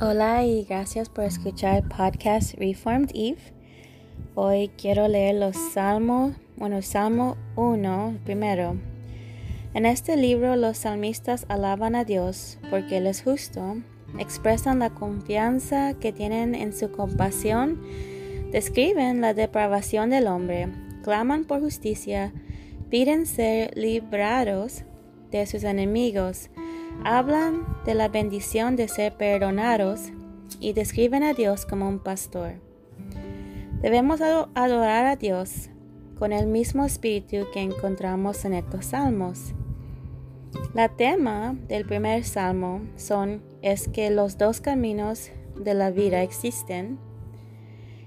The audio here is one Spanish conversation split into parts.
Hola y gracias por escuchar el podcast Reformed Eve. Hoy quiero leer los salmos, bueno, Salmo 1 primero. En este libro los salmistas alaban a Dios porque Él es justo, expresan la confianza que tienen en su compasión, describen la depravación del hombre, claman por justicia, piden ser librados de sus enemigos, hablan de la bendición de ser perdonados y describen a Dios como un pastor. Debemos adorar a Dios con el mismo espíritu que encontramos en estos salmos. La tema del primer salmo son es que los dos caminos de la vida existen.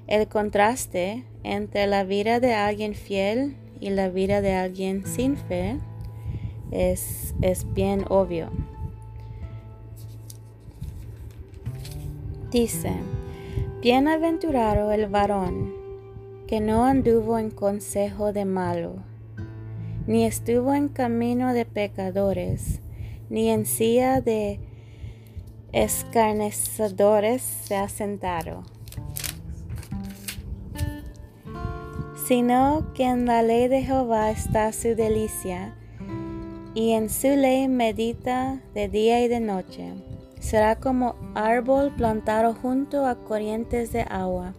El contraste entre la vida de alguien fiel y la vida de alguien sin fe es, es bien obvio. Dice, Bienaventurado el varón que no anduvo en consejo de malo, ni estuvo en camino de pecadores, ni en silla de escarnecedores se ha sentado, sino que en la ley de Jehová está su delicia, y en su ley medita de día y de noche será como árbol plantado junto a corrientes de agua,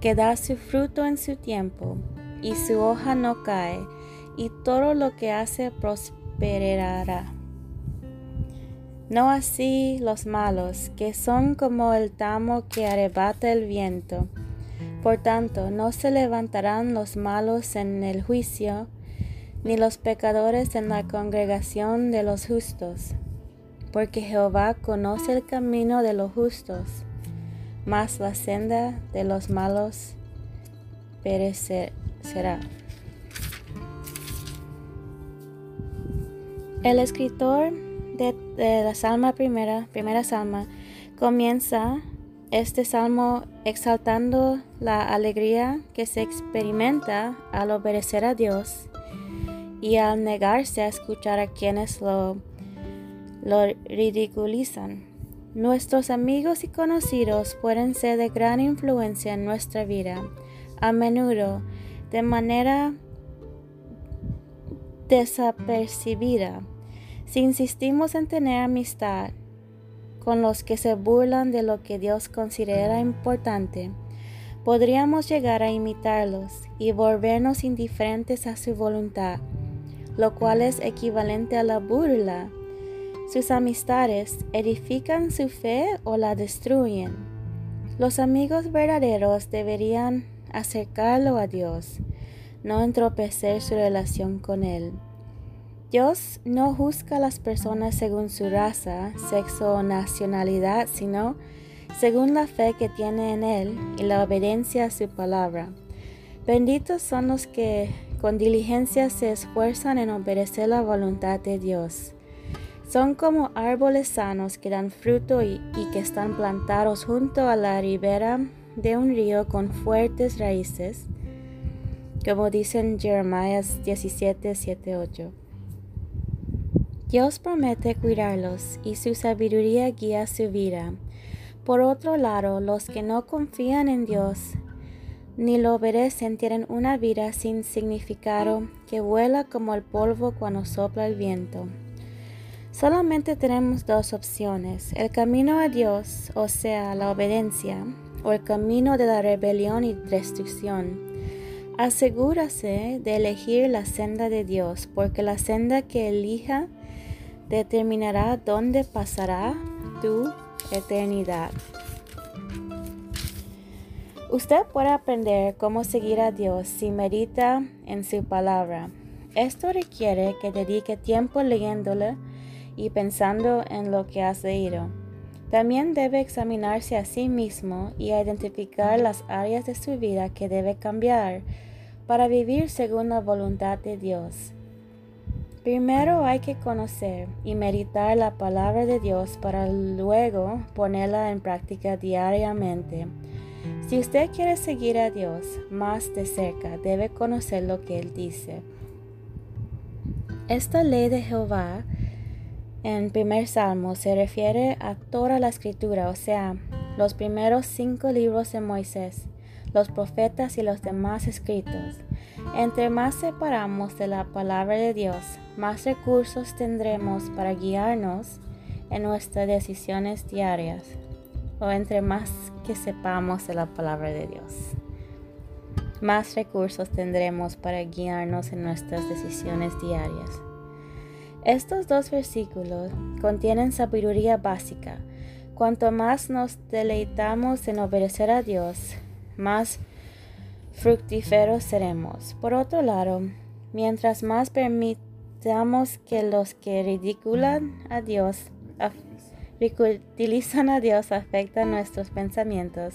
que da su fruto en su tiempo, y su hoja no cae, y todo lo que hace prosperará. No así los malos, que son como el tamo que arrebata el viento. Por tanto, no se levantarán los malos en el juicio, ni los pecadores en la congregación de los justos porque Jehová conoce el camino de los justos, mas la senda de los malos perecerá. El escritor de, la salma primera, primera salma, comienza este salmo exaltando la alegría que se experimenta al obedecer a Dios y al negarse a escuchar a quienes lo lo ridiculizan. Nuestros amigos y conocidos pueden ser de gran influencia en nuestra vida, a menudo de manera desapercibida. Si insistimos en tener amistad con los que se burlan de lo que Dios considera importante, podríamos llegar a imitarlos y volvernos indiferentes a su voluntad, lo cual es equivalente a la burla sus amistades edifican su fe o la destruyen. Los amigos verdaderos deberían acercarlo a Dios, no entropecer su relación con Él. Dios no juzga a las personas según su raza, sexo o nacionalidad, sino según la fe que tiene en Él y la obediencia a su palabra. Benditos son los que con diligencia se esfuerzan en obedecer la voluntad de Dios. Son como árboles sanos que dan fruto y, que están plantados junto a la ribera de un río con fuertes raíces, como dicen Jeremías 17, 7, 8. Dios promete cuidarlos y su sabiduría guía su vida. Por otro lado, los que no confían en Dios ni lo obedecen tienen una vida sin significado que vuela como el polvo cuando sopla el viento. Solamente tenemos dos opciones, el camino a Dios, o sea, la obediencia, o el camino de la rebelión y destrucción. Asegúrase de elegir la senda de Dios, porque la senda que elija determinará dónde pasará tu eternidad. Usted puede aprender cómo seguir a Dios si medita en su palabra. Esto requiere que dedique tiempo leyéndole y pensando en lo que has leído. También debe examinarse a sí mismo y identificar las áreas de su vida que debe cambiar para vivir según la voluntad de Dios. Primero hay que conocer y meditar la palabra de Dios para luego ponerla en práctica diariamente. Si usted quiere seguir a Dios más de cerca, debe conocer lo que Él dice. Esta ley de Jehová en primer salmo se refiere a toda la escritura, o sea, los primeros cinco libros de Moisés, los profetas y los demás escritos. Entre más separamos de la palabra de Dios, más recursos tendremos para guiarnos en nuestras decisiones diarias, o entre más que sepamos de la palabra de Dios. Más recursos tendremos para guiarnos en nuestras decisiones diarias. Estos dos versículos contienen sabiduría básica. Cuanto más nos deleitamos en obedecer a Dios, más fructíferos seremos. Por otro lado, mientras más permitamos que los que ridiculan a Dios, ridiculizan a Dios afectan nuestros pensamientos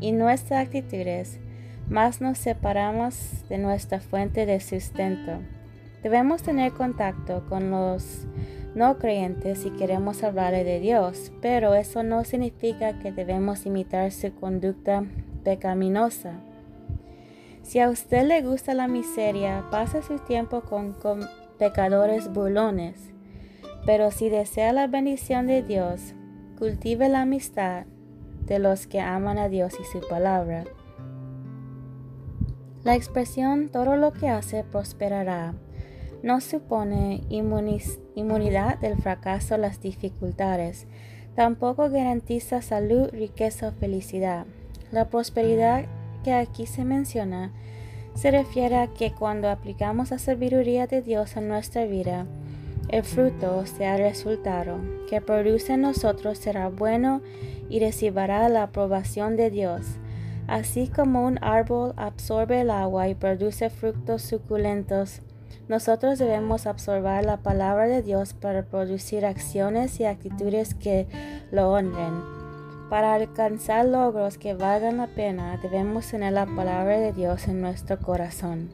y nuestras actitudes, más nos separamos de nuestra fuente de sustento. Debemos tener contacto con los no creyentes si queremos hablarle de Dios, pero eso no significa que debemos imitar su conducta pecaminosa. Si a usted le gusta la miseria, pase su tiempo con, con pecadores burlones. Pero si desea la bendición de Dios, cultive la amistad de los que aman a Dios y su palabra. La expresión todo lo que hace prosperará no supone inmunidad del fracaso las dificultades. Tampoco garantiza salud, riqueza o felicidad. La prosperidad que aquí se menciona se refiere a que cuando aplicamos la sabiduría de Dios en nuestra vida, el fruto, sea, el resultado que produce en nosotros será bueno y recibirá la aprobación de Dios. Así como un árbol absorbe el agua y produce frutos suculentos, nosotros debemos absorber la palabra de Dios para producir acciones y actitudes que lo honren. Para alcanzar logros que valgan la pena, debemos tener la palabra de Dios en nuestro corazón.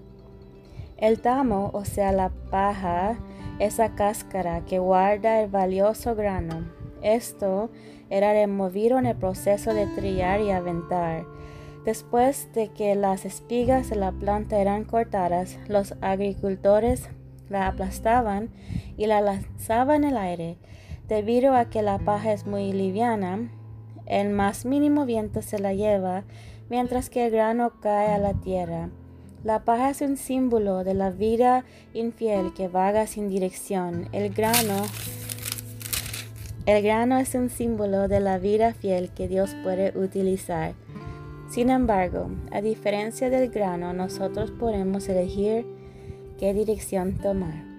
El tamo, o sea, la paja, es la cáscara que guarda el valioso grano. Esto era removido en el proceso de trillar y aventar. Después de que las espigas de la planta eran cortadas, los agricultores la aplastaban y la lanzaban el aire. Debido a que la paja es muy liviana, el más mínimo viento se la lleva, mientras que el grano cae a la tierra. La paja es un símbolo de la vida infiel que vaga sin dirección. El grano el grano es un símbolo de la vida fiel que Dios puede utilizar. Sin embargo, a diferencia del grano, nosotros podemos elegir qué dirección tomar.